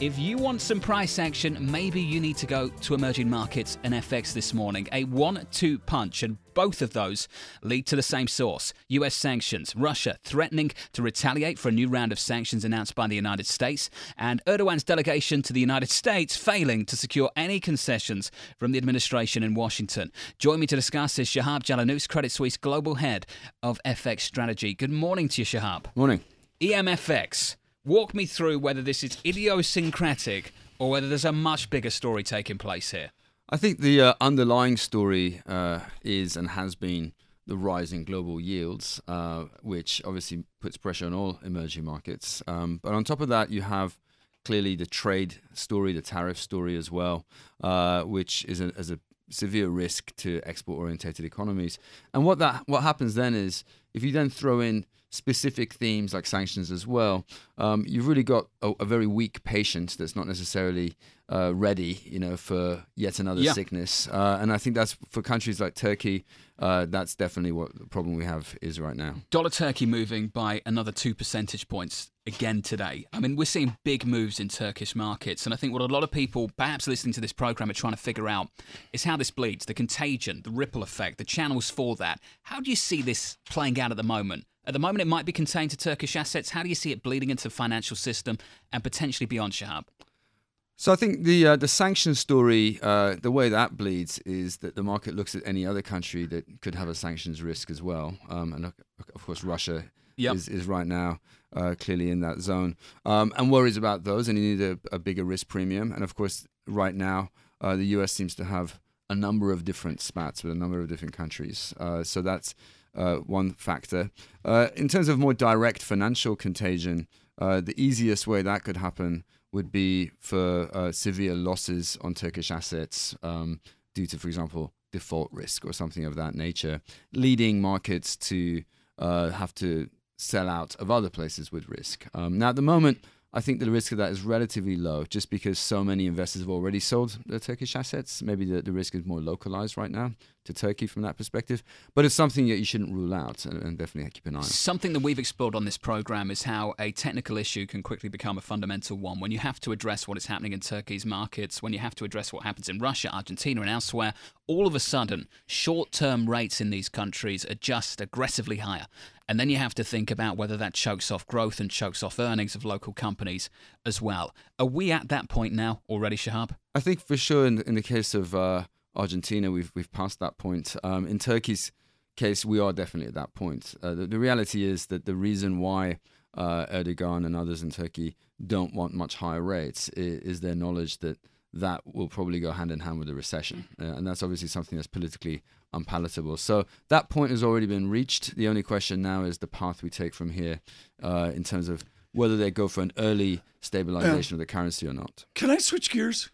If you want some price action, maybe you need to go to emerging markets and FX this morning. A one two punch, and both of those lead to the same source US sanctions. Russia threatening to retaliate for a new round of sanctions announced by the United States, and Erdogan's delegation to the United States failing to secure any concessions from the administration in Washington. Join me to discuss is Shahab Jalinoos, Credit Suisse Global Head of FX Strategy. Good morning to you, Shahab. Morning. EMFX. Walk me through whether this is idiosyncratic or whether there's a much bigger story taking place here. I think the uh, underlying story uh, is and has been the rise in global yields, uh, which obviously puts pressure on all emerging markets. Um, but on top of that, you have clearly the trade story, the tariff story as well, uh, which is a, is a severe risk to export-orientated economies. And what that what happens then is if you then throw in specific themes like sanctions as well, um, you've really got a, a, very weak patient that's not necessarily uh, ready, you know, for yet another yeah. sickness. Uh, and I think that's for countries like Turkey. Uh, that's definitely what the problem we have is right now. Dollar Turkey moving by another two percentage points again today. I mean, we're seeing big moves in Turkish markets, and I think what a lot of people, perhaps listening to this program, are trying to figure out is how this bleeds, the contagion, the ripple effect, the channels for that. How do you see this playing out at the moment? At the moment, it might be contained to Turkish assets. How do you see it bleeding into the financial system and potentially beyond, Shahab? So I think the uh, the sanction story, uh, the way that bleeds is that the market looks at any other country that could have a sanctions risk as well, um, and of course Russia yep. is, is right now uh, clearly in that zone, um, and worries about those, and you need a, a, bigger risk premium, and of course right now uh, the U.S. seems to have a number of different spats with a number of different countries, uh, so that's uh, one factor. Uh, in terms of more direct financial contagion, uh, the easiest way that could happen would be for uh, severe losses on Turkish assets um, due to, for example, default risk or something of that nature, leading markets to uh, have to sell out of other places with risk. Um, now, at the moment, I think the risk of that is relatively low just because so many investors have already sold their Turkish assets. Maybe the, the risk is more localized right now to Turkey from that perspective. But it's something that you shouldn't rule out and, and definitely keep an eye on. Something that we've explored on this program is how a technical issue can quickly become a fundamental one. When you have to address what is happening in Turkey's markets, when you have to address what happens in Russia, Argentina, and elsewhere, all of a sudden, short term rates in these countries are just aggressively higher. And then you have to think about whether that chokes off growth and chokes off earnings of local companies as well. Are we at that point now already, Shahab? I think for sure in, in the case of uh, Argentina, we've, we've passed that point. Um, in Turkey's case, we are definitely at that point. Uh, the, the, reality is that the reason why uh, Erdogan and others in Turkey don't want much higher rates is, is their knowledge that that will probably go hand in hand with a recession. Uh, and that's obviously something that's politically unpalatable. So that point has already been reached. The only question now is the path we take from here uh, in terms of whether they go for an early stabilization of the currency or not. Can I switch gears?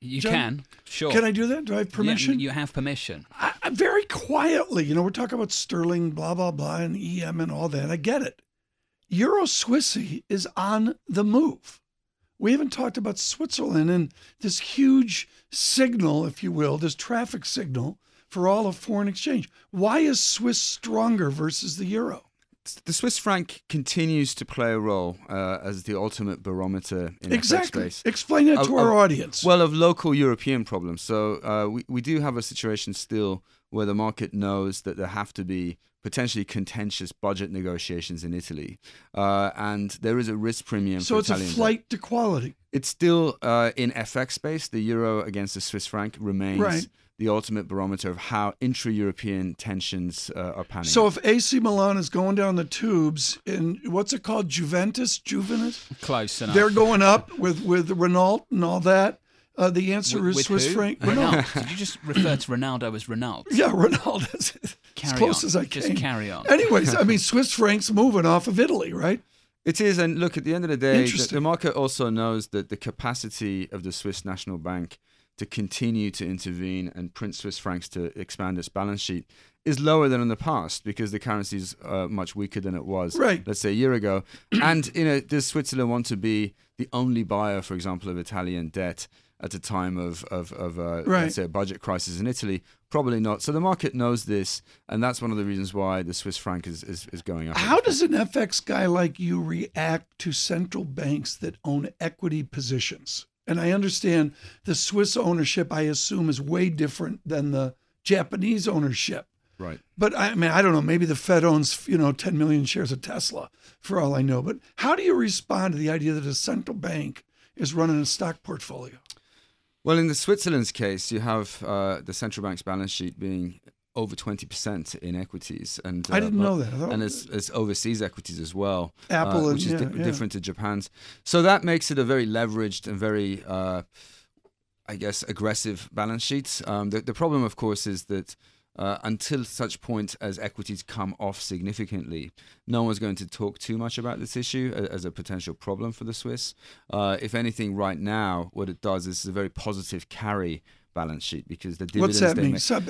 You John? can, sure. Can I do that? Do I have permission? Yeah, you have permission. I, I, very quietly, you know, we're talking about sterling, blah, blah, blah, and EM and all that. I get it. Euro Swissy is on the move. We haven't talked about Switzerland and this huge signal, if you will, this traffic signal for all of foreign exchange. Why is Swiss stronger versus the euro? The Swiss franc continues to play a role uh, as the ultimate barometer in exactly. FX space. Explain that to our audience. Well, of local European problems. So uh, we, we do have a situation still where the market knows that there have to be potentially contentious budget negotiations in Italy, uh, and there is a risk premium. So it's Italian a flight debt. to quality. It's still uh, in FX space. The euro against the Swiss franc remains right. the ultimate barometer of how intra-European tensions uh, are panning. So if AC Milan is going down the tubes in what's it called, Juventus, Juventus, close enough. They're going up with with Renault and all that. Uh, the answer with, is with Swiss who? franc. Ronaldo. Did you just refer to Ronaldo as Ronaldo? Yeah, Ronaldo. as close on. as I can. Just carry on. Anyways, I mean, Swiss franc's moving off of Italy, right? It is, and look, at the end of the day, the, the market also knows that the capacity of the Swiss National Bank to continue to intervene and print Swiss francs to expand its balance sheet is lower than in the past because the currency is uh, much weaker than it was, right. let's say a year ago. and you know, does Switzerland want to be the only buyer, for example, of Italian debt at a time of of, of uh, right. let's say a budget crisis in Italy? Probably not. So the market knows this, and that's one of the reasons why the Swiss franc is, is, is going up. How does an FX guy like you react to central banks that own equity positions? And I understand the Swiss ownership, I assume, is way different than the Japanese ownership. Right. But I mean, I don't know. Maybe the Fed owns, you know, 10 million shares of Tesla, for all I know. But how do you respond to the idea that a central bank is running a stock portfolio? Well, in the Switzerland's case, you have uh, the central bank's balance sheet being over 20% in equities. And uh, I didn't know that. And it's, it's, overseas equities as well. Apple, uh, which is yeah, di- yeah. different to Japan's. So that makes it a very leveraged and very, uh, I guess, aggressive balance sheet. Um, the, the problem, of course, is that uh, until such point as equities come off significantly, no one's going to talk too much about this issue as a potential problem for the Swiss. Uh, if anything, right now, what it does is a very positive carry balance sheet because the dividends. What's that mean, Sub,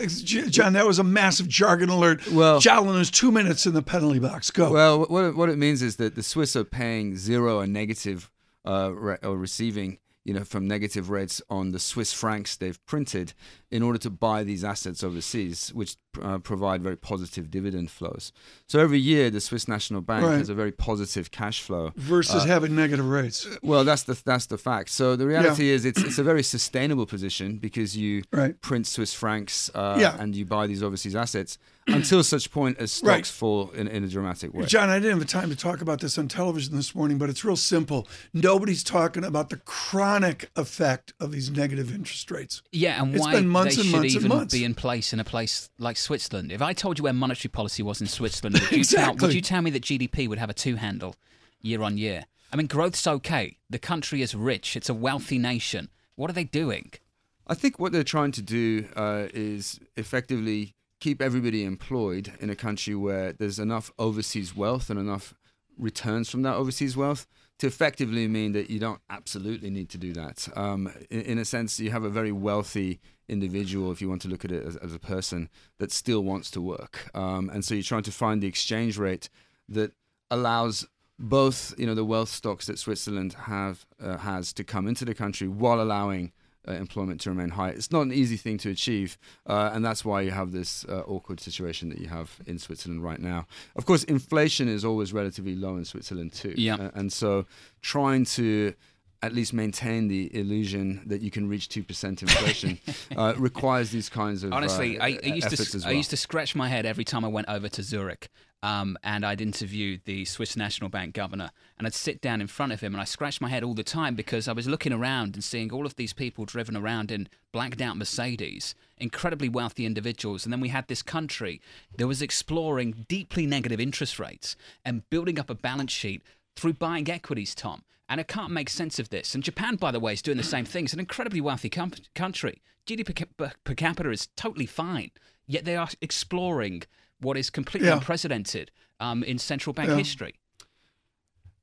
John? That was a massive jargon alert. Well, Jalen is two minutes in the penalty box. Go. Well, what it, what it means is that the Swiss are paying zero and negative uh, re- or receiving you know, from negative rates on the Swiss francs they've printed in order to buy these assets overseas, which uh, provide very positive dividend flows. So every year, the Swiss National Bank right. has a very positive cash flow versus uh, having negative rates. Well, that's the that's the fact. So the reality yeah. is, it's it's a very sustainable position because you right. print Swiss francs uh, yeah. and you buy these overseas assets until such point as stocks right. fall in, in a dramatic way. John, I didn't have the time to talk about this on television this morning, but it's real simple. Nobody's talking about the chronic effect of these negative interest rates. Yeah, and it's why been months they and should months even months. be in place in a place like Switzerland. If I told you where monetary policy was in Switzerland, would you, exactly. tell, would you tell me that GDP would have a two handle year on year? I mean, growth's okay. The country is rich. It's a wealthy nation. What are they doing? I think what they're trying to do uh, is effectively keep everybody employed in a country where there's enough overseas wealth and enough returns from that overseas wealth to effectively mean that you don't absolutely need to do that. Um, in, in, a sense, you have a very wealthy individual, if you want to look at it as, as a person, that still wants to work. Um, and so you're trying to find the exchange rate that allows both, you know, the wealth stocks that Switzerland have uh, has to come into the country while allowing uh, employment to remain high. It's not an easy thing to achieve, uh, and that's why you have this uh, awkward situation that you have in Switzerland right now. Of course, inflation is always relatively low in Switzerland too, yeah. Uh, and so trying to at least maintain the illusion that you can reach two percent inflation uh, requires these kinds of honestly. Uh, I, I, used to well. I used to scratch my head every time I went over to Zurich. Um, and I'd interview the Swiss National Bank governor, and I'd sit down in front of him, and I scratched my head all the time because I was looking around and seeing all of these people driven around in blacked out Mercedes, incredibly wealthy individuals, and then we had this country that was exploring deeply negative interest rates and building up a balance sheet through buying equities, Tom. And I can't make sense of this. And Japan, by the way, is doing the same thing. It's an incredibly wealthy com- country. GDP per capita is totally fine, yet they are exploring what is completely yeah. unprecedented um, in central bank yeah. history.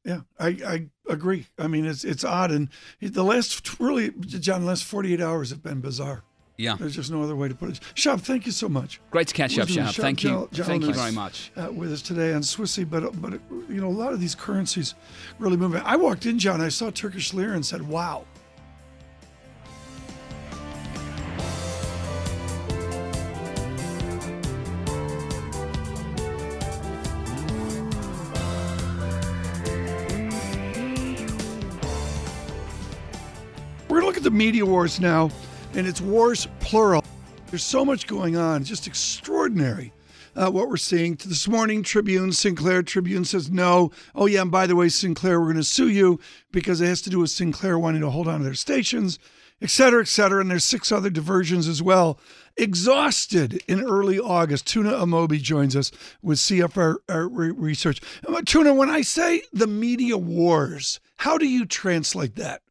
Yeah, I, I agree. I mean, it's it's odd, and the last really, John, the last forty eight hours have been bizarre. Yeah, there's just no other way to put it. Shab, thank you so much. Great to catch up, Shab. Thank you, John, thank you very much. Uh, with us today on Swissy, but but you know a lot of these currencies really moving. I walked in, John. I saw Turkish lira and said, "Wow." The media wars now, and it's wars plural. There's so much going on, just extraordinary. Uh, what we're seeing this morning, Tribune, Sinclair Tribune says no. Oh, yeah, and by the way, Sinclair, we're going to sue you because it has to do with Sinclair wanting to hold on to their stations, et cetera, et cetera. And there's six other diversions as well. Exhausted in early August, Tuna Amobi joins us with CFR uh, Research. Uh, Tuna, when I say the media wars, how do you translate that?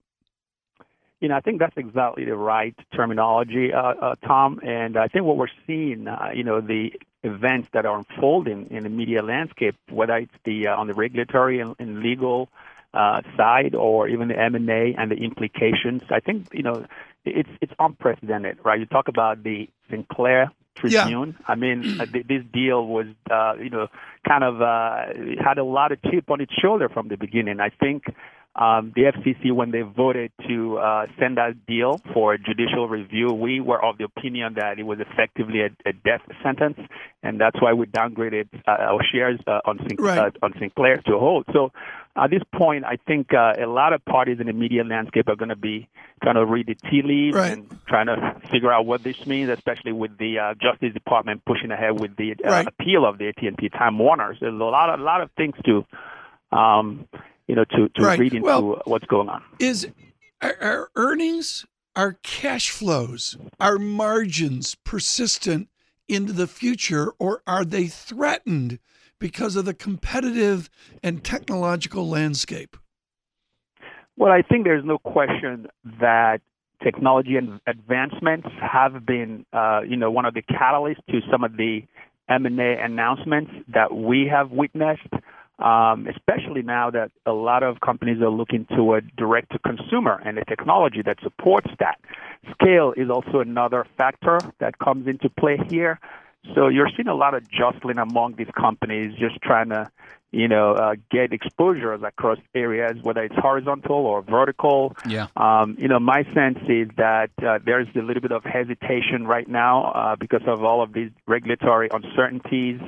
You know, I think that's exactly the right terminology, uh, uh, Tom. And I think what we're seeing, uh, you know, the events that are unfolding in the media landscape, whether it's the uh, on the regulatory and, and legal uh, side, or even the M and A and the implications, I think you know it's it's unprecedented, right? You talk about the Sinclair Tribune. Yeah. I mean, uh, this deal was, uh, you know, kind of uh, had a lot of chip on its shoulder from the beginning. I think um, the FCC, when they voted to uh, send that deal for judicial review, we were of the opinion that it was effectively a, a death sentence, and that's why we downgraded uh, our shares uh, on, Sin- right. Uh, on Sinclair to hold. So at this point, I think uh, a lot of parties in the media landscape are going to be trying to read the tea leaves right. and trying to figure out what this means, especially with the uh, Justice Department pushing ahead with the right. appeal of the AT&T Time Warner. So there's a lot, of, a lot of things to. Um, you know, to, to right. read into well, what's going on. Is our, earnings, our cash flows, our margins persistent into the future, or are they threatened because of the competitive and technological landscape? Well, I think there's no question that technology and advancements have been, uh, you know, one of the catalysts to some of the M&A announcements that we have witnessed um, especially now that a lot of companies are looking toward direct to consumer and the technology that supports that. Scale is also another factor that comes into play here. So you're seeing a lot of jostling among these companies, just trying to, you know, uh, get exposures across areas, whether it's horizontal or vertical. Yeah. Um, you know, my sense is that uh, there's a little bit of hesitation right now uh, because of all of these regulatory uncertainties.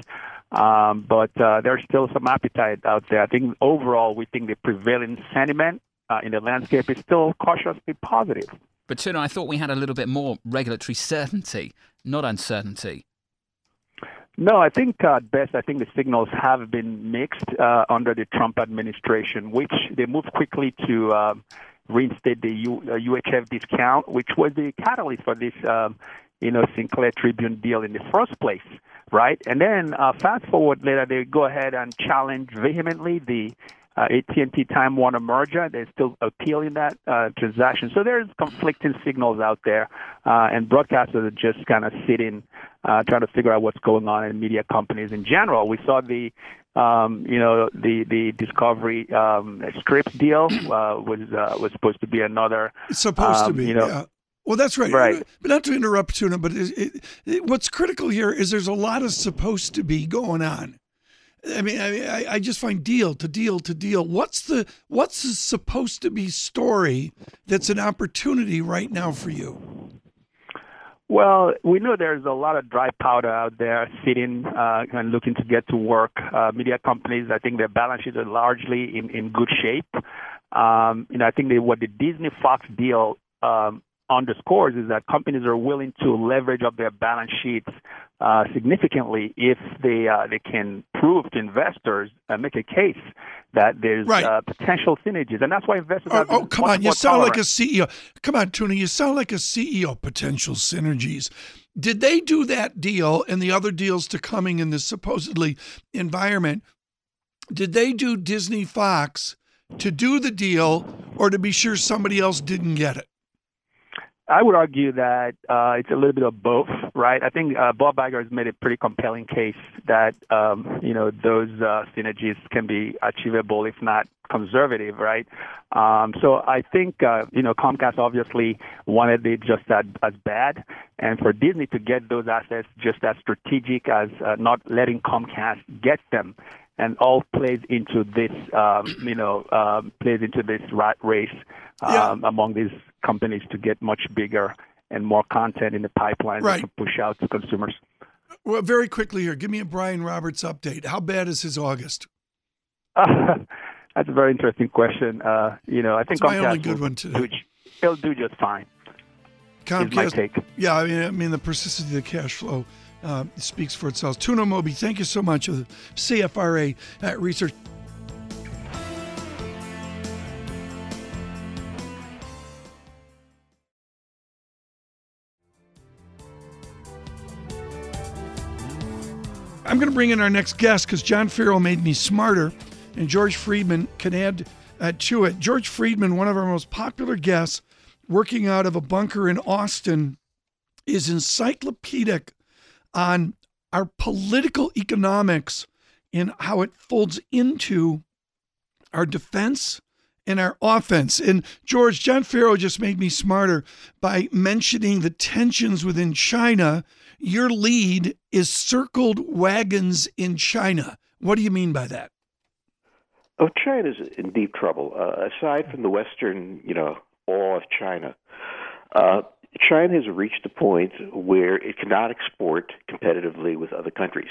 Um, but uh, there's still some appetite out there. I think overall, we think the prevailing sentiment uh, in the landscape is still cautiously positive. But Tuna, I thought we had a little bit more regulatory certainty, not uncertainty. No, I think uh, at best, I think the signals have been mixed uh, under the Trump administration, which they moved quickly to um, reinstate the U- uh, UHF discount, which was the catalyst for this, um, you know, Sinclair Tribune deal in the first place right? And then uh, fast forward later, they go ahead and challenge vehemently the uh, AT&T Time Warner merger. They're still appealing that uh, transaction. So there's conflicting signals out there, uh, and broadcasters are just kind of sitting, uh, trying to figure out what's going on in media companies in general. We saw the um, you know, the the Discovery um, Scripps deal uh, was uh, was supposed to be another. It's supposed um, to be, you know, yeah. Well, that's right. Right. But not to interrupt, Tuna, but it, it, it, what's critical here is there's a lot of supposed to be going on. I mean, I, I just find deal to deal to deal. What's the what's the supposed to be story that's an opportunity right now for you? Well, we know there's a lot of dry powder out there sitting uh, and looking to get to work. Uh, media companies, I think their balance sheets are largely in, in good shape. Um, you know, I think they, what the Disney Fox deal um, underscores is that companies are willing to leverage up their balance sheets uh, significantly if they uh, they can prove to investors and make a case that there's right. uh, potential synergies, and that's why investors. Oh, oh come on! You sound tolerant. like a CEO. Come on, Tuna. You sound like a CEO. Potential synergies. Did they do that deal and the other deals to coming in this supposedly environment? Did they do Disney Fox to do the deal, or to be sure somebody else didn't get it? I would argue that uh, it's a little bit of both, right? I think uh, Bob Iger has made a pretty compelling case that um, you know those uh, synergies can be achievable, if not conservative, right? Um, so I think uh, you know Comcast obviously wanted it just as, as bad, and for Disney to get those assets just as strategic as uh, not letting Comcast get them and all plays into this, um, you know, um, plays into this rat race um, Yeah. among these companies to get much bigger and more content in the pipeline Right. to push out to consumers. Well, very quickly here, give me a Brian Roberts update. How bad is his August? that's a very interesting question. Uh, you know, I think It's my Comcast only good will one today. do, he'll do just fine. Is my take. Yeah, I mean, I mean the persistency of the cash flow uh, speaks for itself. Tuna Amobi, thank you so much CFRA uh, research. Going to bring in our next guest because John Ferro made me smarter, and George Friedman can add uh, to it. George Friedman, one of our most popular guests, working out of a bunker in Austin, is encyclopedic on our political economics and how it folds into our defense and our offense. And George, John Ferro just made me smarter by mentioning the tensions within China. Your lead is circled wagons in China. What do you mean by that? Oh, China's in deep trouble. Uh, aside from the Western, you know, awe of China, uh, China has reached a point where it cannot export competitively with other countries.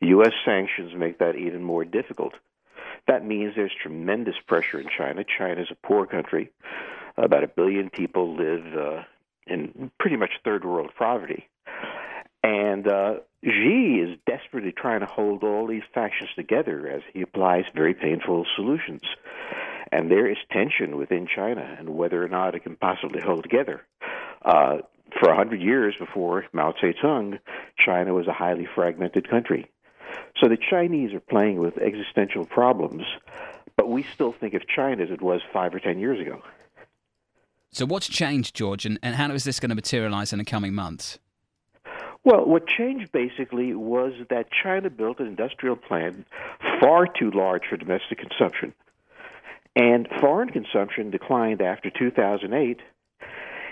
U.S. sanctions make that even more difficult. That means there's tremendous pressure in China. China is a poor country. About a billion people live uh, in pretty much third world poverty. And uh, Xi is desperately trying to hold all these factions together as he applies very painful solutions. And there is tension within China and whether or not it can possibly hold together. Uh, for a hundred years before Mao Zedong, China was a highly fragmented country. So the Chinese are playing with existential problems, but we still think of China as it was five or ten years ago. So what's changed, George, and, and how is this going to materialize in the coming months? Well, what changed basically was that China built an industrial plant far too large for domestic consumption. And foreign consumption declined after 2008,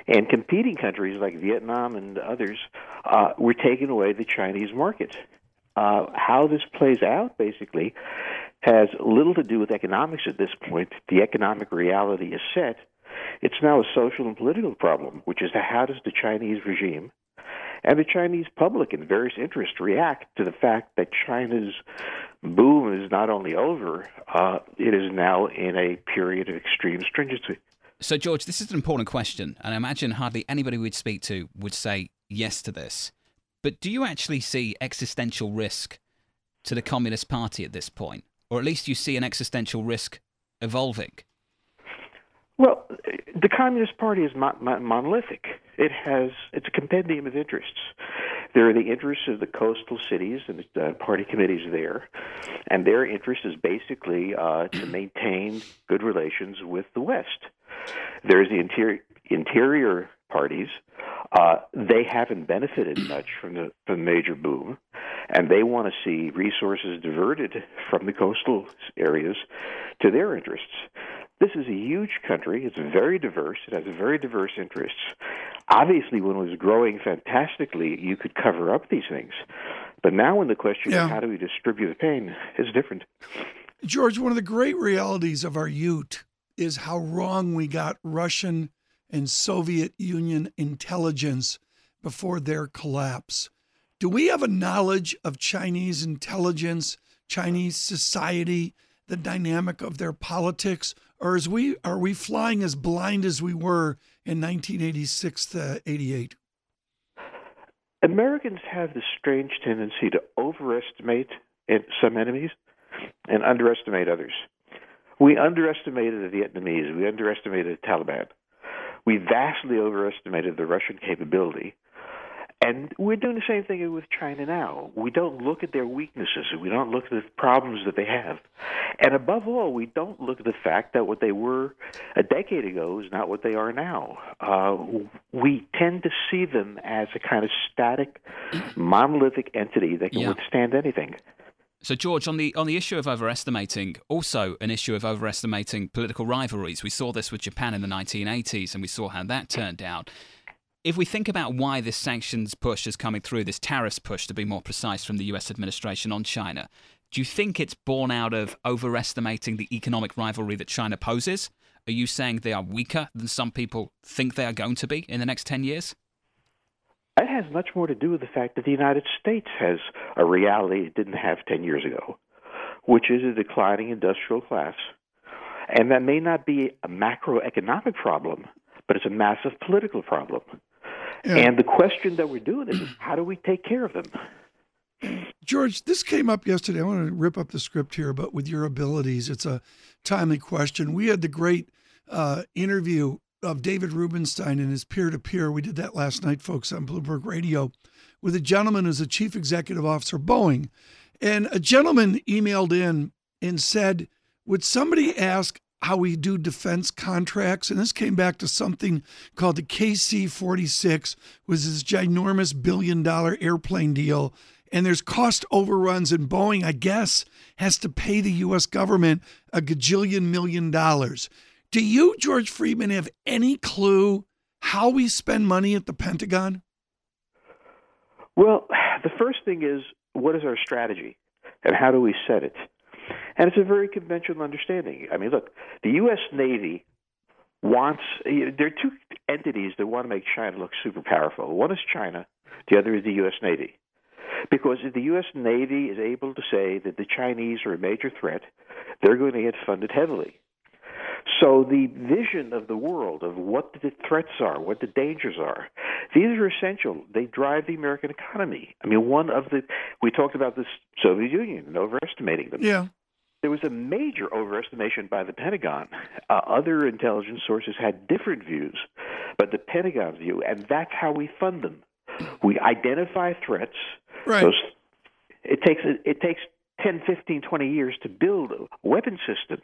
and competing countries like Vietnam and others uh, were taking away the Chinese market. Uh, how this plays out, basically, has little to do with economics at this point. The economic reality is set. It's now a social and political problem, which is how does the Chinese regime and the Chinese public and various interests react to the fact that China's boom is not only over, uh, it is now in a period of extreme stringency. So, George, this is an important question, and I imagine hardly anybody we'd speak to would say yes to this. But do you actually see existential risk to the Communist Party at this point? Or at least you see an existential risk evolving? Well, the Communist Party is monolithic. It has it's a compendium of interests. There are the interests of the coastal cities and the uh, party committees there, and their interest is basically uh, to maintain good relations with the West. There's the interior interior parties. Uh, they haven't benefited much from the from the major boom, and they want to see resources diverted from the coastal areas to their interests. This is a huge country. It's very diverse. It has very diverse interests. Obviously, when it was growing fantastically, you could cover up these things. But now, when the question yeah. is how do we distribute the pain, is different. George, one of the great realities of our youth is how wrong we got Russian and Soviet Union intelligence before their collapse. Do we have a knowledge of Chinese intelligence, Chinese society, the dynamic of their politics, or is we are we flying as blind as we were in 1986 to 88? Americans have this strange tendency to overestimate some enemies and underestimate others. We underestimated the Vietnamese. We underestimated the Taliban. We vastly overestimated the Russian capability. And we're doing the same thing with China now. We don't look at their weaknesses. We don't look at the problems that they have. And above all, we don't look at the fact that what they were a decade ago is not what they are now. Uh, we tend to see them as a kind of static, monolithic entity that can yeah. withstand anything. So, George, on the on the issue of overestimating, also an issue of overestimating political rivalries. We saw this with Japan in the 1980s, and we saw how that turned out if we think about why this sanctions push is coming through, this tariffs push to be more precise from the US administration on China, do you think it's born out of overestimating the economic rivalry that China poses? Are you saying they are weaker than some people think they are going to be in the next 10 years? It has much more to do with the fact that the United States has a reality it didn't have 10 years ago, which is a declining industrial class. And that may not be a macroeconomic problem, but it's a massive political problem. Yeah. And the question that we're doing is, how do we take care of them? George, this came up yesterday. I want to rip up the script here, but with your abilities, it's a timely question. We had the great uh, interview of David Rubenstein and his peer to peer. We did that last night, folks, on Bloomberg Radio, with a gentleman who's a chief executive officer, Boeing. And a gentleman emailed in and said, Would somebody ask how we do defense contracts. And this came back to something called the KC 46, was this ginormous billion dollar airplane deal. and there's cost overruns, and Boeing, I guess, has to pay the U.S. government a gajillion million dollars. Do you, George Friedman, have any clue how we spend money at the Pentagon? Well, the first thing is what is our strategy and how do we set it? And it's a very conventional understanding. I mean, look, the U.S. Navy wants, there are two entities that want to make China look super powerful. One is China, the other is the U.S. Navy. Because if the U.S. Navy is able to say that the Chinese are a major threat, they're going to get funded heavily. So the vision of the world of what the threats are, what the dangers are, these are essential. They drive the American economy. I mean, one of the we talked about the Soviet Union and overestimating them. Yeah. There was a major overestimation by the Pentagon. Uh, other intelligence sources had different views, but the Pentagon's view, and that's how we fund them. We identify threats. Right. Those, it takes it takes 10, 15, 20 years to build a weapon system.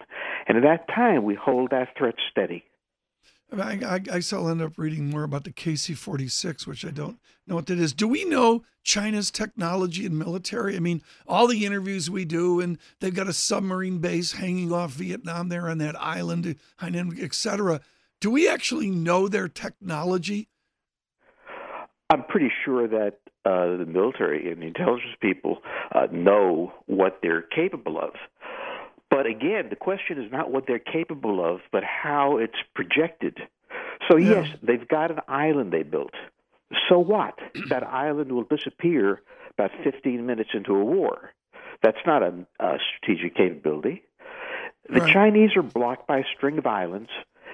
And at that time, we hold that threat steady. I, I, I still end up reading more about the KC 46, which I don't know what that is. Do we know China's technology and military? I mean, all the interviews we do, and they've got a submarine base hanging off Vietnam there on that island, et cetera. Do we actually know their technology? I'm pretty sure that uh, the military and the intelligence people uh, know what they're capable of. But again, the question is not what they're capable of, but how it's projected. So, yes, they've got an island they built. So what? that island will disappear about 15 minutes into a war. That's not a, a strategic capability. The right. Chinese are blocked by a string of islands.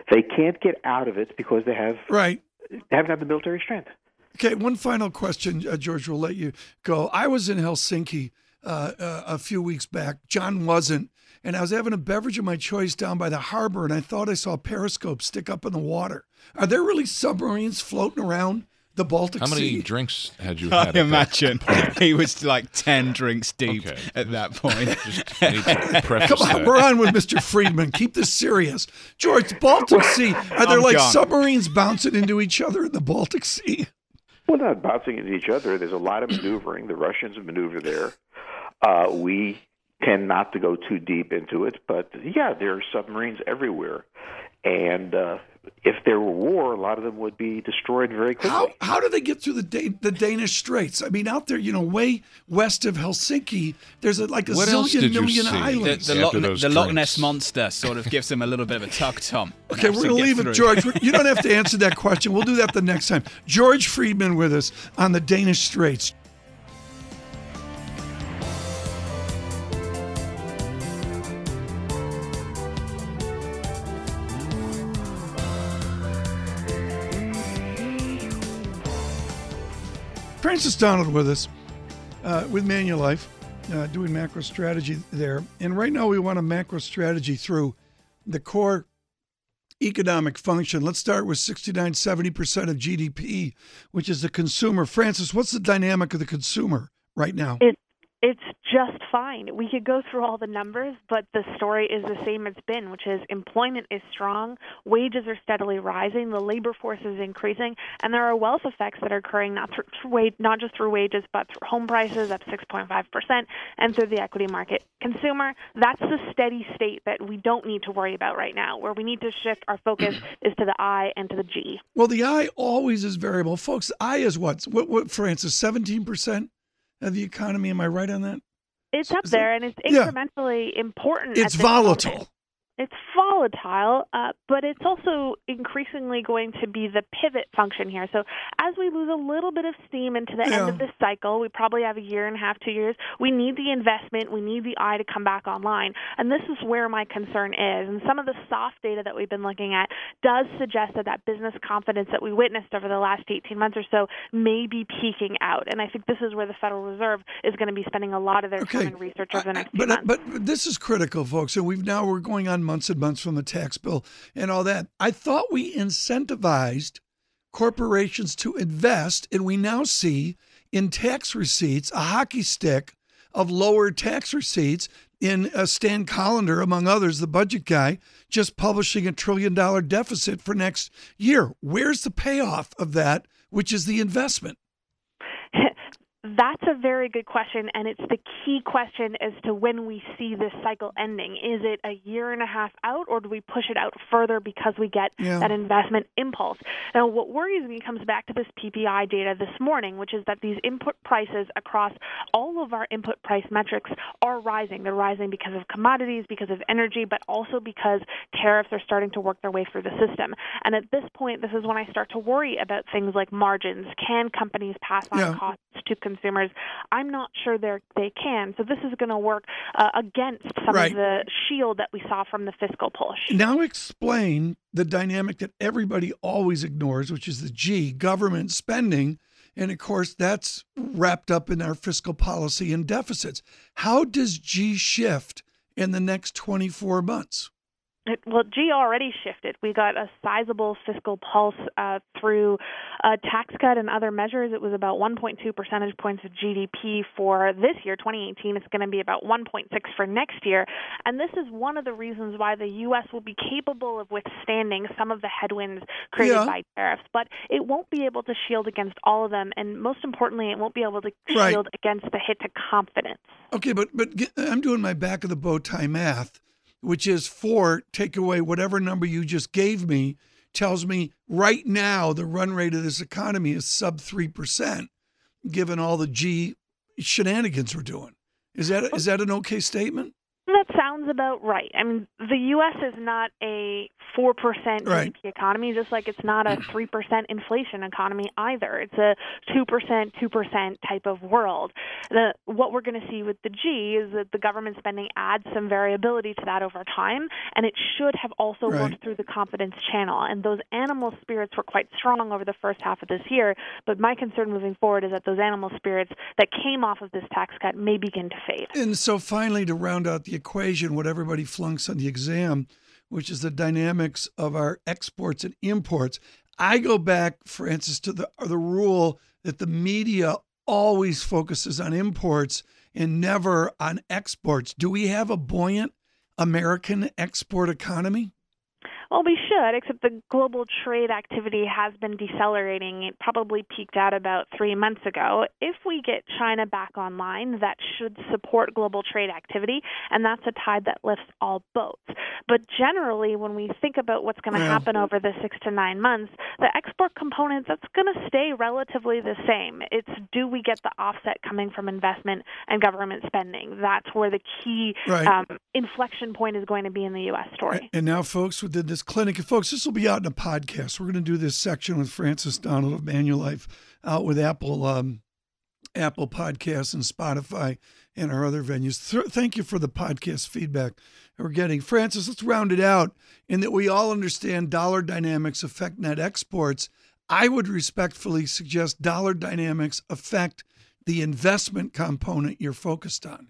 They can't get out of it because they have right. They haven't had the military strength. Okay, one final question, uh, George. We'll let you go. I was in Helsinki uh, uh, a few weeks back. John wasn't, and I was having a beverage of my choice down by the harbor, and I thought I saw a periscope stick up in the water. Are there really submarines floating around the Baltic Sea? How many sea? drinks had you had? I imagine he was like ten drinks deep okay. at that point. Come on, that. we're on with Mr. Friedman. Keep this serious, George. Baltic Sea. Are there I'm like gone. submarines bouncing into each other in the Baltic Sea? Well, not bouncing into each other. There's a lot of maneuvering. The Russians maneuver there. Uh, we tend not to go too deep into it, but yeah, there are submarines everywhere. And uh, if there were war, a lot of them would be destroyed very quickly. How, how do they get through the Dan- the Danish Straits? I mean, out there, you know, way west of Helsinki, there's a, like a what zillion million islands. The, the, Loch, the Loch, Ness monster sort of gives them a little bit of a tug, Tom. okay, we're going to leave through. it, George. you don't have to answer that question. We'll do that the next time. George Friedman with us on the Danish Straits. Frances Donald with us uh, with Manulife, uh, doing macro strategy there. And right now we want a macro strategy through the core economic function. Let's start with 69, 70% of GDP, which is the consumer. Frances, what's the dynamic of the consumer right now? It, it's just fine. We could go through all the numbers, but the story is the same it's been, which is employment is strong, wages are steadily rising, the labor force is increasing, and there are wealth effects that are occurring not through, not just through wages, but through home prices up 6.5% and through the equity market. Consumer, that's the steady state that we don't need to worry about right now. Where we need to shift our focus is to the I and to the G. Well, the I always is variable, folks. I is what? What? What? Frances, 17% of the economy. Am I right on that? It's up there, and it's incrementally yeah. important. It's volatile. Moment. It's volatile, uh, but it's also increasingly going to be the pivot function here. So as we lose a little bit of steam into the yeah. end of this cycle, we probably have a year and a half, two years. We need the investment, we need the I to come back online, and this is where my concern is. And some of the soft data that we've been looking at does suggest that that business confidence that we witnessed over the last 18 months or so may be peaking out. And I think this is where the Federal Reserve is going to be spending a lot of their okay. time and research over the next but, months. But this is critical, folks. And we've now we're going on months and months from the tax bill and all that. I thought we incentivized corporations to invest, and we now see in tax receipts a hockey stick of lower tax receipts in uh, Stan Collender, among others, the budget guy, just publishing a trillion dollar deficit for next year. Where's the payoff of that, which is the investment? that's a very good question, and it's the key question as to when we see this cycle ending. Is it a year and a half out, or do we push it out further because we get yeah. that investment impulse? Now, what worries me comes back to this PPI data this morning, which is that these input prices across all of our input price metrics are rising. They're rising because of commodities, because of energy, but also because tariffs are starting to work their way through the system. And at this point, this is when I start to worry about things like margins. Can companies pass on yeah. costs to consumers? I'm not sure they they can. So this is going to work uh, against some right. of the shield that we saw from the fiscal push. Now explain the dynamic that everybody always ignores, which is the G, government spending. And of course, that's wrapped up in our fiscal policy and deficits. How does G shift in the next 24 months? It, well, G already shifted. We got a sizable fiscal pulse uh, through a tax cut and other measures. It was about 1.2 percentage points of GDP for this year, 2018. It's going to be about 1.6 for next year. And this is one of the reasons why the U.S. will be capable of withstanding some of the headwinds created yeah. by tariffs. But it won't be able to shield against all of them. And most importantly, it won't be able to shield right. against the hit to confidence. Okay, but, but I'm doing my back of the bow tie math which is four, take away whatever number you just gave me, tells me right now the run rate of this economy is sub 3%, given all the G shenanigans we're doing. Is that, is that an okay statement? That sounds about right. I mean, the U.S. is not a 4% right. GDP economy, just like it's not a mm. 3% inflation economy either. It's a 2%, 2% type of world. The, what we're going to see with the G is that the government spending adds some variability to that over time, and it should have also right. worked through the confidence channel. And those animal spirits were quite strong over the first half of this year, but my concern moving forward is that those animal spirits that came off of this tax cut may begin to fade. And so finally, to round out the equation, what everybody flunks on the exam, which is the dynamics of our exports and imports. I go back, Frances, to the the rule that the media always focuses on imports and never on exports. Do we have a buoyant American export economy? Well, we should, except the global trade activity has been decelerating. It probably peaked out about three months ago. If we get China back online, that should support global trade activity, and that's a tide that lifts all boats. But generally, when we think about what's going to yeah. happen over the six to nine months, the export component that's going to stay relatively the same. It's do we get the offset coming from investment and government spending? That's where the key right. um, inflection point is going to be in the U.S. story. And now, folks, did this clinic, and folks, this will be out in a podcast. We're going to do this section with Frances Donald of Manulife out with Apple. Um, Apple Podcasts and Spotify and our other venues. Th- thank you for the podcast feedback we're getting. Frances, let's round it out in that we all understand dollar dynamics affect net exports. I would respectfully suggest dollar dynamics affect the investment component you're focused on.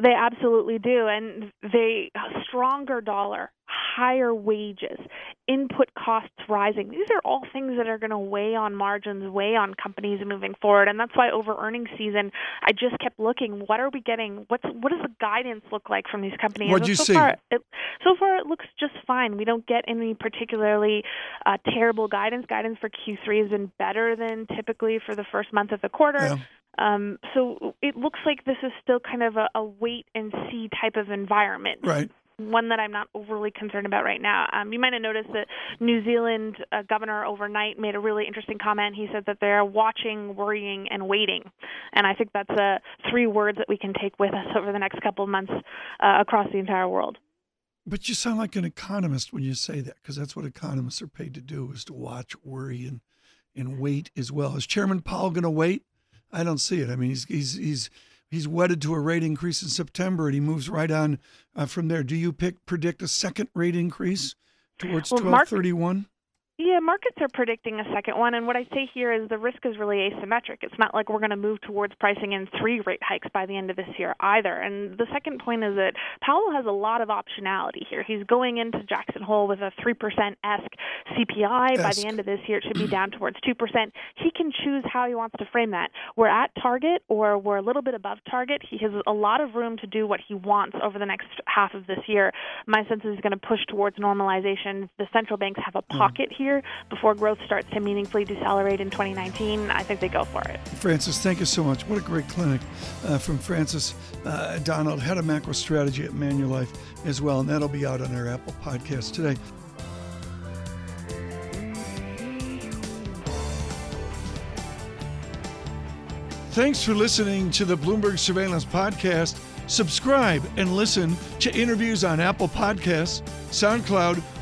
They absolutely do, and they stronger dollar, higher wages, input costs rising. These are all things that are going to weigh on margins, weigh on companies moving forward, and that's why over earnings season, I just kept looking. What are we getting? What's what does the guidance look like from these companies? What'd you so see? Far, it, so far, it looks just fine. We don't get any particularly uh, terrible guidance. Guidance for Q3 has been better than typically for the first month of the quarter. Yeah. Um, so it looks like this is still kind of a, a wait and see type of environment. Right one that I'm not overly concerned about right now. Um, you might have noticed that New Zealand uh, governor overnight made a really interesting comment. He said that they're watching, worrying, and waiting, and I think that's uh, three words that we can take with us over the next couple of months uh, across the entire world. But you sound like an economist when you say that, because that's what economists are paid to do: is to watch, worry, and and wait as well. Is Chairman Powell going to wait? I don't see it. I mean, he's he's he's he's wedded to a rate increase in September, and he moves right on uh, from there. Do you pick predict a second rate increase towards twelve thirty one? Yeah, markets are predicting a second one, and what I say here is the risk is really asymmetric. It's not like we're going to move towards pricing in three rate hikes by the end of this year either. And the second point is that Powell has a lot of optionality here. He's going into Jackson Hole with a 3% esque CPI. By the end of this year, it should be down towards 2%. He can choose how he wants to frame that. We're at target or we're a little bit above target. He has a lot of room to do what he wants over the next half of this year. My sense is he's going to push towards normalization. The central banks have a pocket mm. here year before growth starts to meaningfully decelerate in 2019, I think they go for it. Frances, thank you so much. What a great clinic uh, from Frances uh, Donald, head of macro strategy at Manulife as well, and that'll be out on our Apple podcast today. Thanks for listening to the Bloomberg Surveillance Podcast. Subscribe and listen to interviews on Apple Podcasts, SoundCloud,